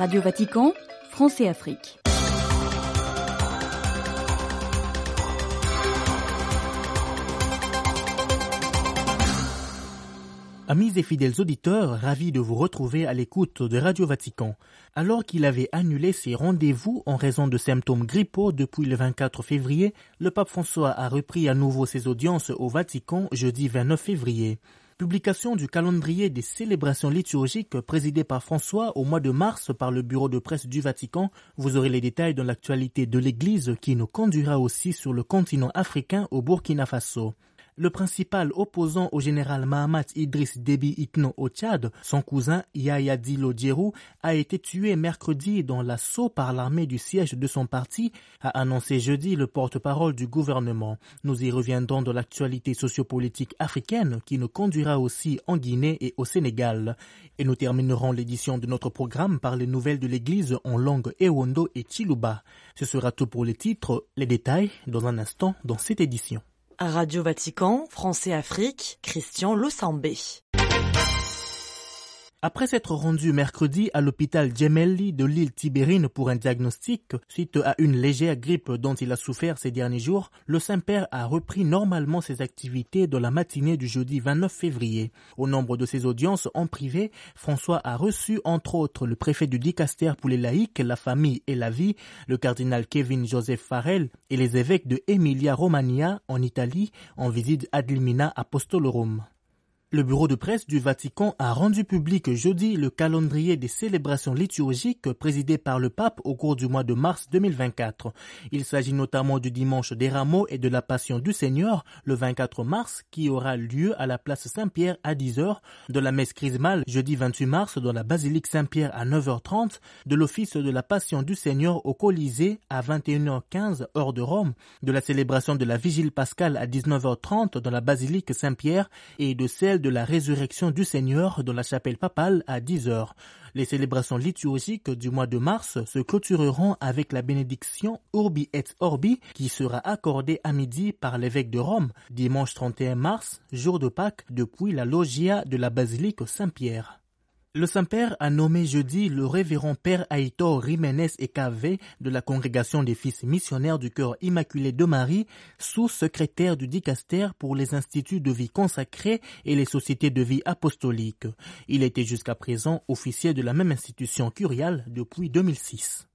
Radio Vatican, France et Afrique. Amis et fidèles auditeurs, ravis de vous retrouver à l'écoute de Radio Vatican. Alors qu'il avait annulé ses rendez-vous en raison de symptômes grippaux depuis le 24 février, le pape François a repris à nouveau ses audiences au Vatican jeudi 29 février. Publication du calendrier des célébrations liturgiques présidé par François au mois de mars par le bureau de presse du Vatican. Vous aurez les détails dans l'actualité de l'Église qui nous conduira aussi sur le continent africain au Burkina Faso le principal opposant au général Mahamat Idriss Déby Itno au Tchad, son cousin Yahya Dilo Djerou, a été tué mercredi dans l'assaut par l'armée du siège de son parti, a annoncé jeudi le porte-parole du gouvernement. Nous y reviendrons dans l'actualité sociopolitique africaine qui nous conduira aussi en Guinée et au Sénégal. Et nous terminerons l'édition de notre programme par les nouvelles de l'Église en langue Ewondo et Chiluba. Ce sera tout pour les titres, les détails dans un instant dans cette édition. Radio Vatican, Français Afrique, Christian Losambé. Après s'être rendu mercredi à l'hôpital Gemelli de l'île Tibérine pour un diagnostic suite à une légère grippe dont il a souffert ces derniers jours, le Saint-Père a repris normalement ses activités dans la matinée du jeudi 29 février. Au nombre de ses audiences en privé, François a reçu entre autres le préfet du Dicaster pour les laïcs, la famille et la vie, le cardinal Kevin Joseph Farrell et les évêques de Emilia Romagna en Italie en visite ad limina apostolorum. Le bureau de presse du Vatican a rendu public jeudi le calendrier des célébrations liturgiques présidé par le pape au cours du mois de mars 2024. Il s'agit notamment du dimanche des rameaux et de la Passion du Seigneur le 24 mars qui aura lieu à la place Saint-Pierre à 10h, de la messe chrismale jeudi 28 mars dans la basilique Saint-Pierre à 9h30, de l'office de la Passion du Seigneur au Colisée à 21h15 heure de Rome, de la célébration de la Vigile pascale à 19h30 dans la basilique Saint-Pierre et de celle de la résurrection du Seigneur dans la chapelle papale à 10 heures. Les célébrations liturgiques du mois de mars se clôtureront avec la bénédiction Urbi et Orbi qui sera accordée à midi par l'évêque de Rome dimanche 31 mars, jour de Pâques, depuis la loggia de la basilique Saint-Pierre. Le Saint-Père a nommé jeudi le révérend Père Aitor Jiménez Ekave de la Congrégation des Fils missionnaires du Cœur Immaculé de Marie, sous-secrétaire du dicaster pour les instituts de vie consacrés et les sociétés de vie apostolique. Il était jusqu'à présent officier de la même institution curiale depuis 2006.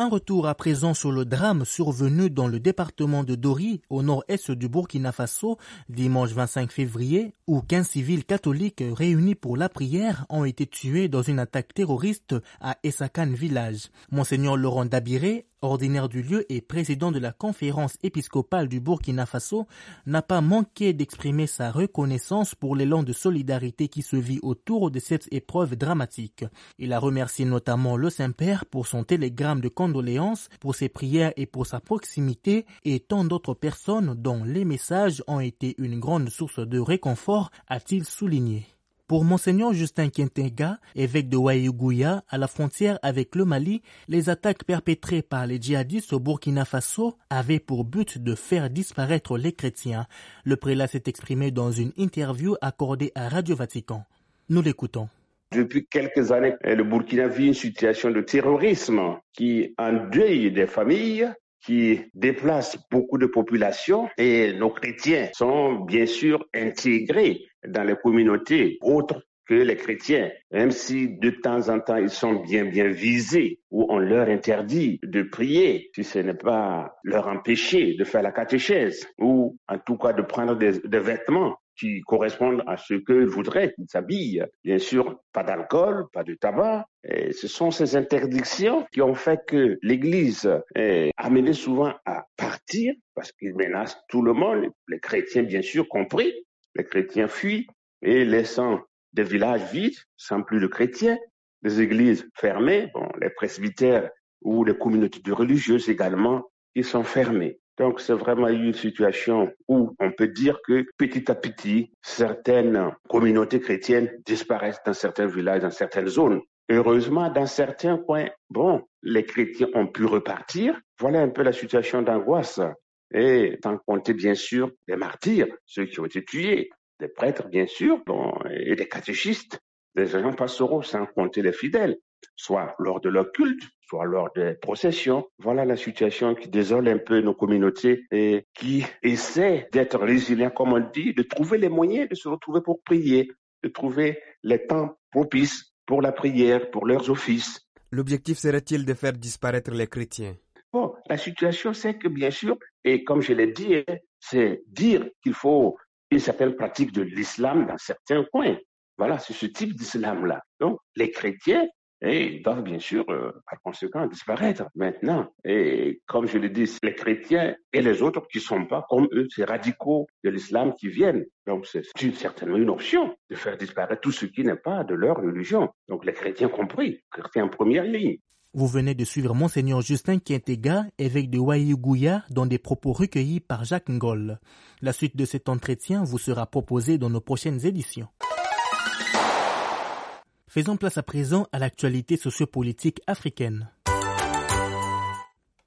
Un retour à présent sur le drame survenu dans le département de Dori, au nord-est du Burkina Faso, dimanche 25 février, où 15 civils catholiques réunis pour la prière ont été tués dans une attaque terroriste à Essakan village. Monseigneur Laurent Dabiré, ordinaire du lieu et président de la conférence épiscopale du Burkina Faso, n'a pas manqué d'exprimer sa reconnaissance pour l'élan de solidarité qui se vit autour de cette épreuve dramatique. Il a remercié notamment le Saint-Père pour son télégramme de condoléances, pour ses prières et pour sa proximité et tant d'autres personnes dont les messages ont été une grande source de réconfort, a-t-il souligné. Pour Monseigneur Justin Quintega, évêque de Waïgouya, à la frontière avec le Mali, les attaques perpétrées par les djihadistes au Burkina Faso avaient pour but de faire disparaître les chrétiens. Le prélat s'est exprimé dans une interview accordée à Radio Vatican. Nous l'écoutons. Depuis quelques années, le Burkina vit une situation de terrorisme qui endeuille des familles, qui déplace beaucoup de populations et nos chrétiens sont bien sûr intégrés dans les communautés autres que les chrétiens, même si de temps en temps ils sont bien bien visés ou on leur interdit de prier, si ce n'est pas leur empêcher de faire la catéchèse ou en tout cas de prendre des, vêtements qui correspondent à ce que voudraient qu'ils s'habillent. Bien sûr, pas d'alcool, pas de tabac. Et ce sont ces interdictions qui ont fait que l'Église est amenée souvent à partir parce qu'ils menacent tout le monde, les chrétiens bien sûr compris. Les chrétiens fuient et laissant des villages vides, sans plus de chrétiens, des églises fermées, bon, les presbytères ou les communautés de religieuses également, qui sont fermées. Donc, c'est vraiment une situation où on peut dire que petit à petit, certaines communautés chrétiennes disparaissent dans certains villages, dans certaines zones. Heureusement, dans certains coins, bon, les chrétiens ont pu repartir. Voilà un peu la situation d'angoisse. Et sans compter, bien sûr, les martyrs, ceux qui ont été tués, des prêtres, bien sûr, et des catéchistes des agents pastoraux, sans compter les fidèles, soit lors de leur culte, soit lors des processions. Voilà la situation qui désole un peu nos communautés et qui essaie d'être résilient, comme on dit, de trouver les moyens de se retrouver pour prier, de trouver les temps propices pour la prière, pour leurs offices. L'objectif serait-il de faire disparaître les chrétiens? La situation, c'est que bien sûr, et comme je l'ai dit, c'est dire qu'il faut une certaine pratique de l'islam dans certains coins. Voilà, c'est ce type d'islam-là. Donc, les chrétiens et ils doivent bien sûr, euh, par conséquent, disparaître maintenant. Et comme je l'ai dit, les chrétiens et les autres qui ne sont pas comme eux, ces radicaux de l'islam qui viennent. Donc c'est certainement une option de faire disparaître tout ce qui n'est pas de leur religion. Donc les chrétiens compris, chrétiens en première ligne. Vous venez de suivre Monseigneur Justin Quintega, évêque de Waïgouya, dans des propos recueillis par Jacques Ngol. La suite de cet entretien vous sera proposée dans nos prochaines éditions. Faisons place à présent à l'actualité sociopolitique africaine.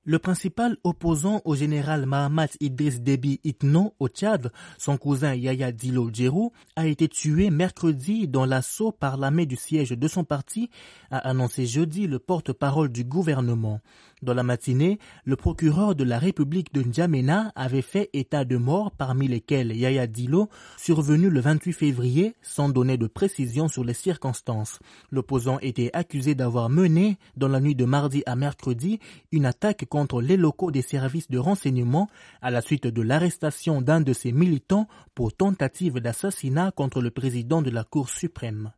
Le principal opposant au général Mahamat Idriss Déby Itno au Tchad, son cousin Yaya Dilo Djerou, a été tué mercredi dans l'assaut par l'armée du siège de son parti, a annoncé jeudi le porte-parole du gouvernement. Dans la matinée, le procureur de la République de N'Djamena avait fait état de mort parmi lesquels Yaya Dilo, survenu le 28 février sans donner de précision sur les circonstances. L'opposant était accusé d'avoir mené, dans la nuit de mardi à mercredi, une attaque contre les locaux des services de renseignement à la suite de l'arrestation d'un de ses militants pour tentative d'assassinat contre le président de la Cour suprême.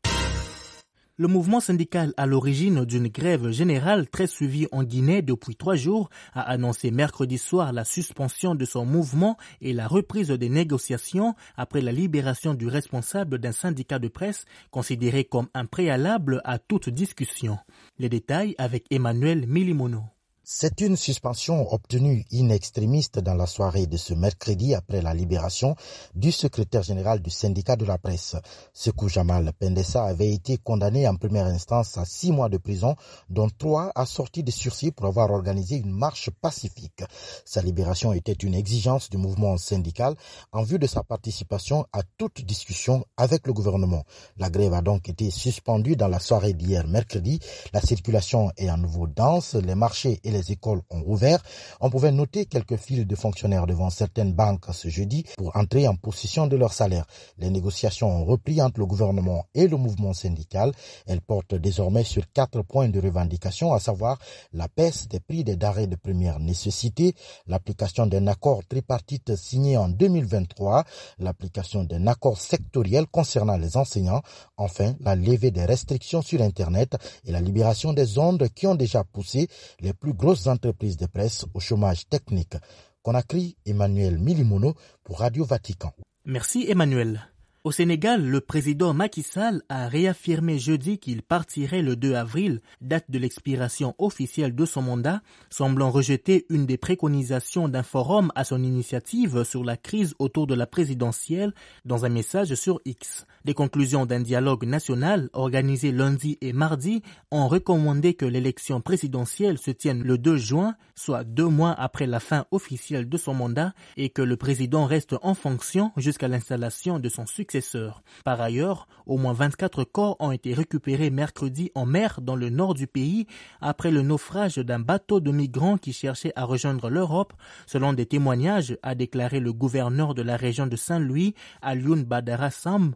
Le mouvement syndical à l'origine d'une grève générale très suivie en Guinée depuis trois jours a annoncé mercredi soir la suspension de son mouvement et la reprise des négociations après la libération du responsable d'un syndicat de presse considéré comme un préalable à toute discussion. Les détails avec Emmanuel Milimono. C'est une suspension obtenue in extrémiste dans la soirée de ce mercredi après la libération du secrétaire général du syndicat de la presse. Sekou Jamal Pendessa avait été condamné en première instance à six mois de prison, dont trois assortis de sursis pour avoir organisé une marche pacifique. Sa libération était une exigence du mouvement syndical en vue de sa participation à toute discussion avec le gouvernement. La grève a donc été suspendue dans la soirée d'hier mercredi. La circulation est à nouveau dense, les marchés et les écoles ont rouvert, on pouvait noter quelques files de fonctionnaires devant certaines banques ce jeudi pour entrer en possession de leur salaire. Les négociations ont repris entre le gouvernement et le mouvement syndical. Elles portent désormais sur quatre points de revendication, à savoir la baisse des prix des denrées de première nécessité, l'application d'un accord tripartite signé en 2023, l'application d'un accord sectoriel concernant les enseignants, enfin la levée des restrictions sur Internet et la libération des ondes qui ont déjà poussé les plus grosses entreprises de presse au chômage technique. Conakry, Emmanuel Milimono pour Radio Vatican. Merci Emmanuel. Au Sénégal, le président Macky Sall a réaffirmé jeudi qu'il partirait le 2 avril, date de l'expiration officielle de son mandat, semblant rejeter une des préconisations d'un forum à son initiative sur la crise autour de la présidentielle dans un message sur X. Les conclusions d'un dialogue national organisé lundi et mardi ont recommandé que l'élection présidentielle se tienne le 2 juin, soit deux mois après la fin officielle de son mandat, et que le président reste en fonction jusqu'à l'installation de son successeur. Par ailleurs, au moins 24 corps ont été récupérés mercredi en mer dans le nord du pays après le naufrage d'un bateau de migrants qui cherchait à rejoindre l'Europe, selon des témoignages, a déclaré le gouverneur de la région de Saint-Louis, Alioun Badara Sam,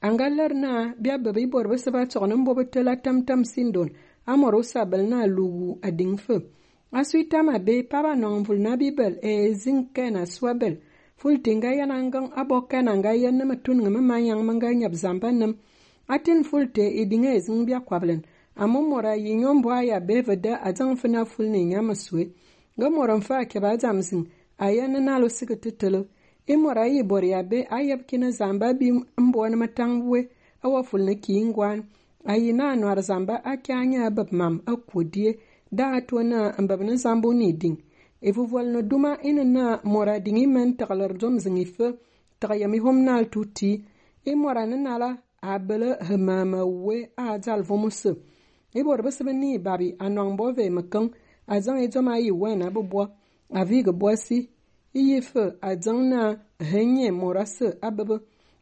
angalar na biya ba bai bor bisi ba tɔg nin bobi tola tamtam sindon. A mɔri na lugu a diŋ fe a sui tama be paba nɔŋ vul na bibel e ziŋ kɛna suwa bel ful tinga yɛna ŋgɔŋ a bɔ kɛna ŋga yɛn nimi tun ŋimi ma zamba a tin ful te i diŋa e, e ziŋ bia kɔbilin a mi mɔra yi nyɔm a ya be vida a zaŋ na ful ni nyami sue ŋga mɔrin fa a kɛba a zam ziŋ a yɛn sigi imɔra yi bɔriya bee a yɛbigi ni zamba bia m-bɔɔni mi tiŋbue a wa fuli ni kiingɔni a yi ni a nɔri zamba a kpe a nyɛ bibi mam a kodie daa a tɔi na n-bibi ni zambu ni diŋ i vuvoli ni duma i ni na mɔra diŋi mini tiɣiliri dɔm ziŋi fe tiɣiyami hom naal tuti. I mɔra ni na la a bili hi maama wuwe a dali vumusi i bɔri bisi bi a nɔŋ bɔ vee mi kiŋ a zaŋ i dɔm ayi wɛna bi bɔ a viigi bɔsi iyefe adzaŋ na he nye morase abebe.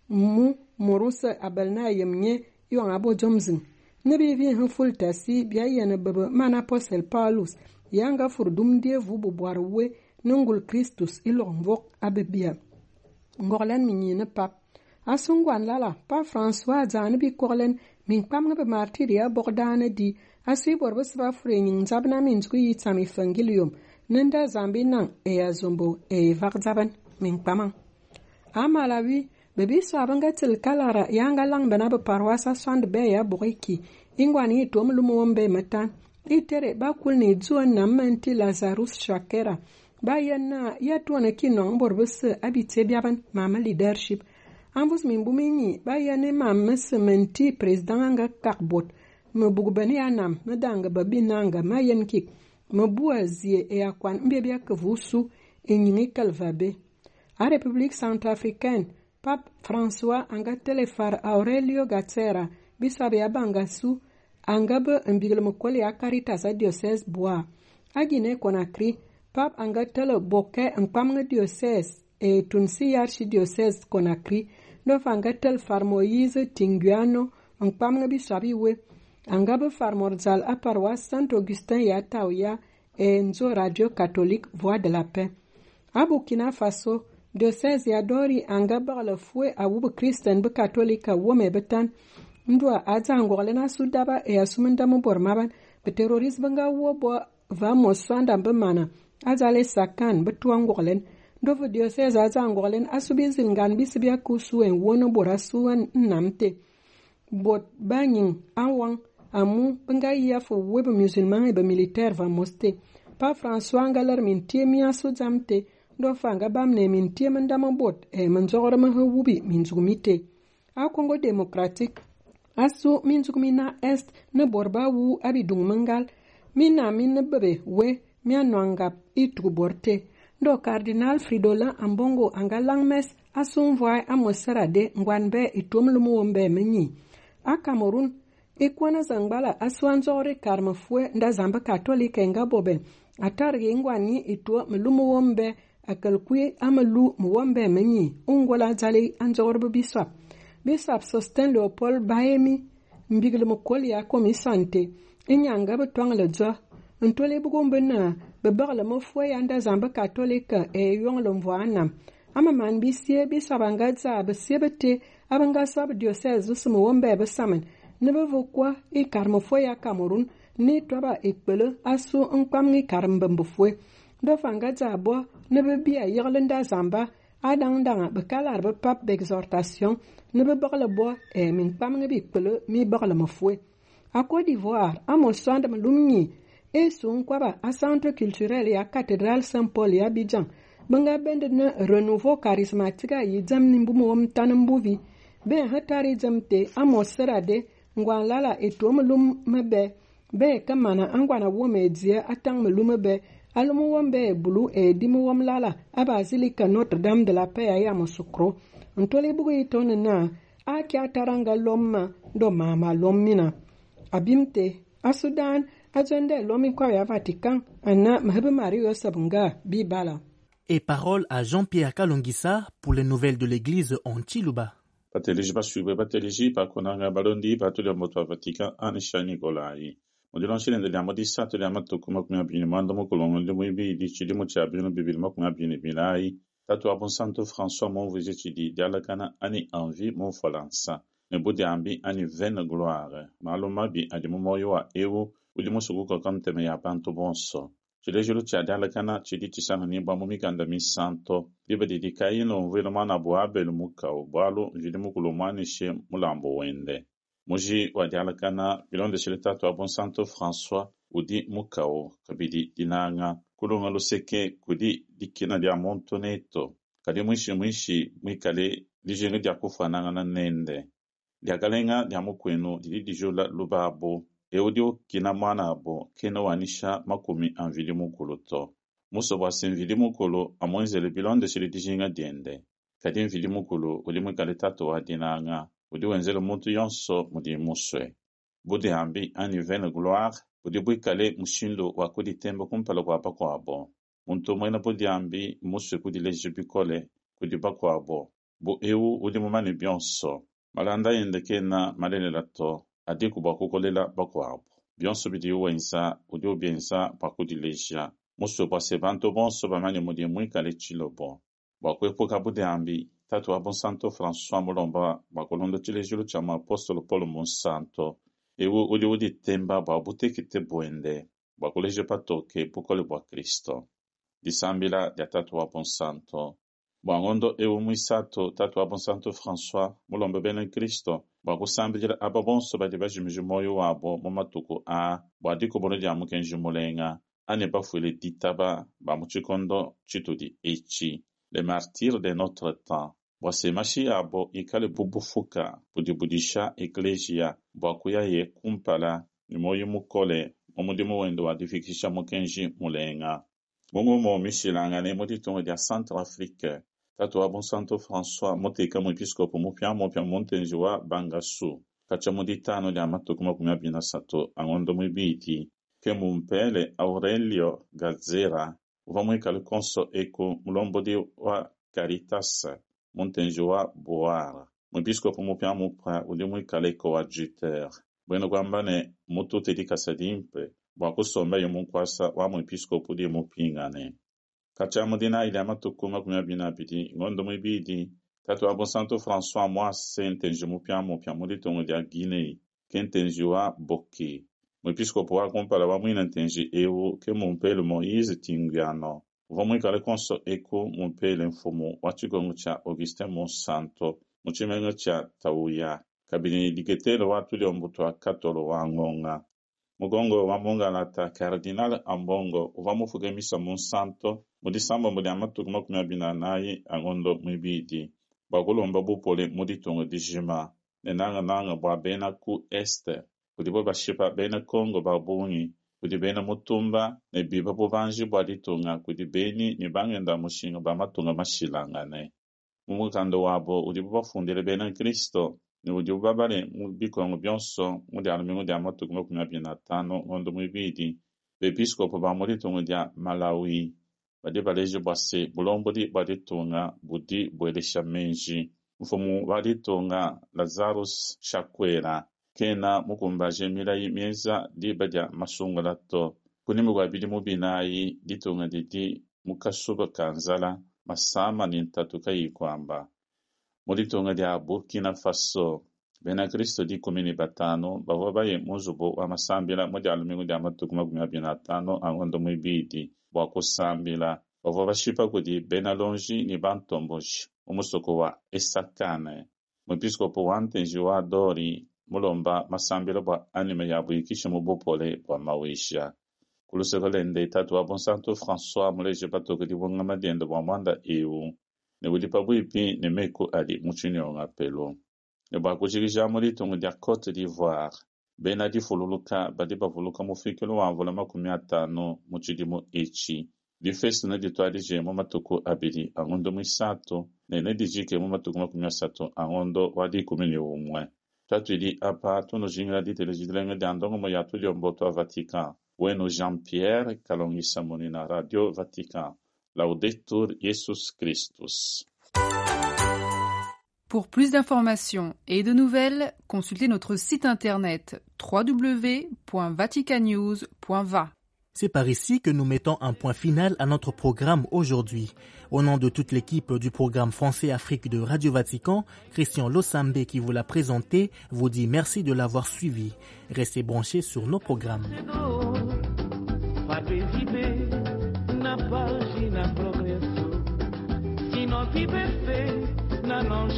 Mu morose abal na yem nye yɔŋ abo jom ziŋ ne bi vi he ful tasi bia yene bebe man apostel paulus. Yanga fur dumdie vu bu bɔr we ne ngul kristus i lɔg vɔk abe bia. Ŋɔglɛn mi nyi ne pap. A lala pa françois dzan ne bikɔglɛn min kpamg bɩ martɩrɩ a di. A sɩɩ bɔr bɩ sɩba fure yĩng zab na min zg yɩ tsãm fangilium Nenda zambi nan e ya zombo e vak zaban min kpaman. Ama la wi, bebi swabin ga til kalara yanga lang bana bi parwasa swand be ya bugi ki. Ingwa ni tom lumo wambe matan. Itere ba ni zuwa nan menti Lazarus Shakera. Ba yanna ya tuwana e ki non bor bisi abi tebiaban mama leadership. Ambus min buminyi ba yanne mam menti president anga kakbot. Me bugbani anam, me babi nanga ma kik. Meboa zie eya kwan n bebe ke vusu n nyini kalvabe. A Republik Centrafricain, Pap François anga telefar Aurelio Gatsera bisabe ya banga su anga be n bigli ya Caritas a Diocese Boa. A Guinea Conakry, Pap anga tele boke n kpamngi Diocese e tunsi yarshi Diocese Conakry, nofa anga tel far Moise Tinguano n kpamngi bisabe iwe Angapo Farmorzal à paroisse Saint-Augustin ya Taoya et Nzo Radio Catholique Voix de la Paix. À Burkina Faso, diocèse ya dori angapo le fouet à Wubu Christian be Catholique Wome Betan, Ndwa Azangorle na Sudaba et Asumenda Mbormaban, be nga wo bo va Moswanda Bemana, Azale Sakan, Betuangorlen, Ndovu diocèse Azangorlen, Asubizil Ngan Bisibia Kusu en Wono Borasuan Namte. Bot Banying Awang, አሙ ወይ በሙስልማን በሚሊተር ቫሞስቴ ፓ ፍራንሷ ንጋለር ሚንቴ ሚያሶ ዛምቴ ዶፋንጋ ባምኔ ሚንቴ መንዳመቦት መንዞረ መህውቢ ሚንዙግ ሚቴ a kongo democratic asu minzug mina est ne borba wu abi dung mangal mina min ne bebe we mia nwangap i tugu borte. Ndo cardinal fridolin ambongo anga langmes asu nvoai amosarade ngwan be i wombe menyi. A cameroon ikuana zangbala asuanzɔgre karemɛ fue nda zãmbɛ katolika ĩnga bo bɛ a targe ngwani ituo mɛ lu mɛ wom bɛ a kalkue a mɛ lu mɛ wom bɛ mɛ nyi ungwala dzali a nzɔgrb bisap leopold bayemi n bigli mɛ kolia komisante n nyanga bɛ tɔng le dzɔ n tole bugum bɛ na bɛ bagle fue ya nda zãmbɛ katolika e yõngl n vɔa nam a mɛ maan bisie bisap ãnga dza bɛ sie bɛ te a bɛ nga soab diocɛse zʋsẽ mɛ wom bɛ bɛ Niriba ko e i karimi foya Cameroon ni tɔba ikpele e asu n-kpam i e karim bimbi foe. Dofanga dzaabɔ ni bɛ bia yiɣilinda zamba a daŋ daŋa bɛ ka lari bɛ pap bɛxɔrtasiɔŋ ni bɛ biɣili bɔ ɛɛ min kpamgi bi ikpele mi biɣilimi foe. A Côte d'Ivoire a mo sɔndimi lum nyi e su n-kɔba a centre culturel ya Cathedral Saint-Paul ya Abidjan bɛ nga bendi ni renouveau charismatique a yi dzem nimbu mo m-tani mbuvi. Bɛn hɛ tari dzem te a sira de ngwan lala e to mulum mebe. Be kamana angwana wo me dia atang be. Wom be bulu e dimu wom lala a basilica notre dame de la paix ya mo sukro ntole bugu itone na a kya taranga lomma do mama lommina. Abimte a sudan a lomi kwa ya vatican anna mahebe mario sabunga bibala. Et parole à Jean-Pierre Kalongissa pour les nouvelles de l'église en Chiluba. vateligi vasuibwe vateligi pakunanga valondi vatoliwa moto wa vatican anne xa nikolai mudilanxile ndeliamo disatu lia matuku makumi abini muanda mukulongo ndi muibili cili mutshia binu bibili makumi abini bilayi tatu wa bunsantu françois munvuze cidi dialakana ani envi mu ufalansa ne budiambi ani vaine gloire. Malumabi adi mumoyo wa ewu udi musukukoka muteme ya bantu bonso. Chilejuru cha dala kana chili chisana ni mikanda misanto libadi dikayi no mvilumana buabelu mukau bwalu njili mukulumwanishe mulambo wende. Muji wa dala kana bilonde tatu abon santo François udi mukau kabidi dinanga kulunga luseke kudi dikina lya montoneto. Kali mwishi mwishi mwikale lijelu dia kufananga na nende. Liakalenga dia mukwenu lili dijula lubabo Ewudio kinamwanapo kinawanisha makumi avili mukuluto, musopwase mvili mukulu amwenzele pilondo tshili dijinga diende, kadi mvili mukulu uli mwikale tatu wadinanga udi wenzele muntu yonso mudi muswe, budi hambi anivene gloire budi buikale mushindu wa wakuditembo kumpela kua pakuabo, muntu mwene budi hambi muswe kudileje bikole kudi pakuabo, bu ewu udi mumane bionso, malanda yende kena malelela to ade ku bakukolela bakuapu bionso bidi uwensa udi ubiensa pakudileja musu bose bantu bonso bamanye mudie mwikale tshilobo bakuepuka budambi tatu wa bonsanto françois mulomba bakulonda tshilejilu tshia muapostolo paulo munsanto iwu udi uditemba bua butekite buende buakuleje patoke bukole bua kristo. Disambila dia tatu wa bonsanto. bwang'ondo ewu mwisato tatu wabo santo françois mulombebela nkristo bwakusambikila apa bonso badi bajimiji moyo wabo mu matuku a bwadikobono dia mukenji mulenga ane bafuile ditaba ba mu tshikondo tshitudi etshi. Le martyre de notre temps. Bwasemashi yabo ikale bubufuka budibudisha ekleziya bwakuya ye kumpala ni moyo mukole mumudi muwendo wa difikisha mukenji mulenga. Mungu momi mu ditungo dia centrafrique Tatuwa Bonsanto François Moteka muepiscopo mupiamo Piamonte Njiwa Bangassou. Cacciamoditano li amattukuma kumya bina sato angondo muibiti che mumpele Aurelio Gazzera. Uvamweka lukonso eku mulombodi wa Caritas. Monte Joa, Boara. Muepiscopo mupiamo pra ulimwikala coadjuteur bweno gwambane mutute likasa meglio bwakusomba Vamo Episcopo di limupingane Kacamudina ilama tukuma kumya bina bidi ngondomu ibidi tatuwa bonsanto françois mua sentenji mupya mupya mudi tongo dia guinei kentenji wa boki. Muepiskopo wakumpala wamwina ntenji ewu ke mumpele moise tingiano. Tinguiano vomwikale konso eku mumpele mfumu wa chikongo cha augustin mo nsanto mu mutshimengo cha tauya kabine liketelo watu liombuto wa katolo wa ngonga. Mugongo wa mungalata cardinal ambongo uva mufukemisa monsanto mudi samba mudi amatu kuma kuma bina naayi aŋondo muibiidi bagulomba bupoli mudi tuŋu dijima. Ne naŋa naŋa bwa bena ku este. Budi bo bashipa bena congo ba bungi kudi bena mutumba ne biba bubanji bua ditunga kudi beni ne bangenda mushinga ba matunga mashilangane. Mumukando wabo udi bo bafundile bena kristo. Ne udi bo babale mu bikongo byonso mudi alumi mudi amatu kuma kuma bina tano ŋondo muibiidi bepiskopo ba mu tuŋu dia malawi. Badi baleje bwase bulomboli bwaditunga budi bwelesha menji, mfumu walitunga Lazarus shakwela kena mukumbaje milayi myeza libadya masungulato, kunimibwa bilimu binayi ditunga didi mukasuba ka nzala masama ni ntatu kayikwamba, mulitunga dia Burkina Faso. Bannakristo di Komini batanu bavobaye muzubu wamasambila mudialu mingudi amatuku makumi abili na atanu angondo muibidi bua kusambila. Ovo bashipa kudi benalonji ni bantomboji umusuku wa esakane muepiskopo wa ntenji wa dori mulomba masambila bua anima ya buyikisha mu bupole bua mawisha. Kuluseko lende itatu wa bonsantu françois muleje patuku dibungama diende bua muanda iwu. Ni bulipa buipi ni meku ali mutshunionga pelu ne bakujikijamu li tungu dia cote d'ivoire. Benadi fululuka badi bavuluka mufikilo wa mvula makumi mu mutshidimu itshi difesi ne dituadidiemu matuku abili ang'ondo muisatu nene dijikemu matuku makumi asatu ang'ondo wa diikumi ni umue twatuidi apa tunujingila ditele didilenge dia ndongomo ya tuliombua tua vatican. Wenu jean pierre kalongisa muni na radio vatican. Laudetur yesus christus. Pour plus d'informations et de nouvelles, consultez notre site internet www.vaticanews.va. C'est par ici que nous mettons un point final à notre programme aujourd'hui. Au nom de toute l'équipe du programme Français Afrique de Radio Vatican, Christian Losambe qui vous l'a présenté vous dit merci de l'avoir suivi. Restez branchés sur nos programmes.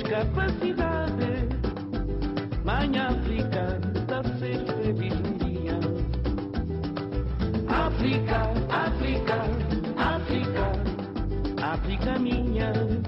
capacidade. Mãe África, dá tá ser feliz um dia. África, África, África, África minha.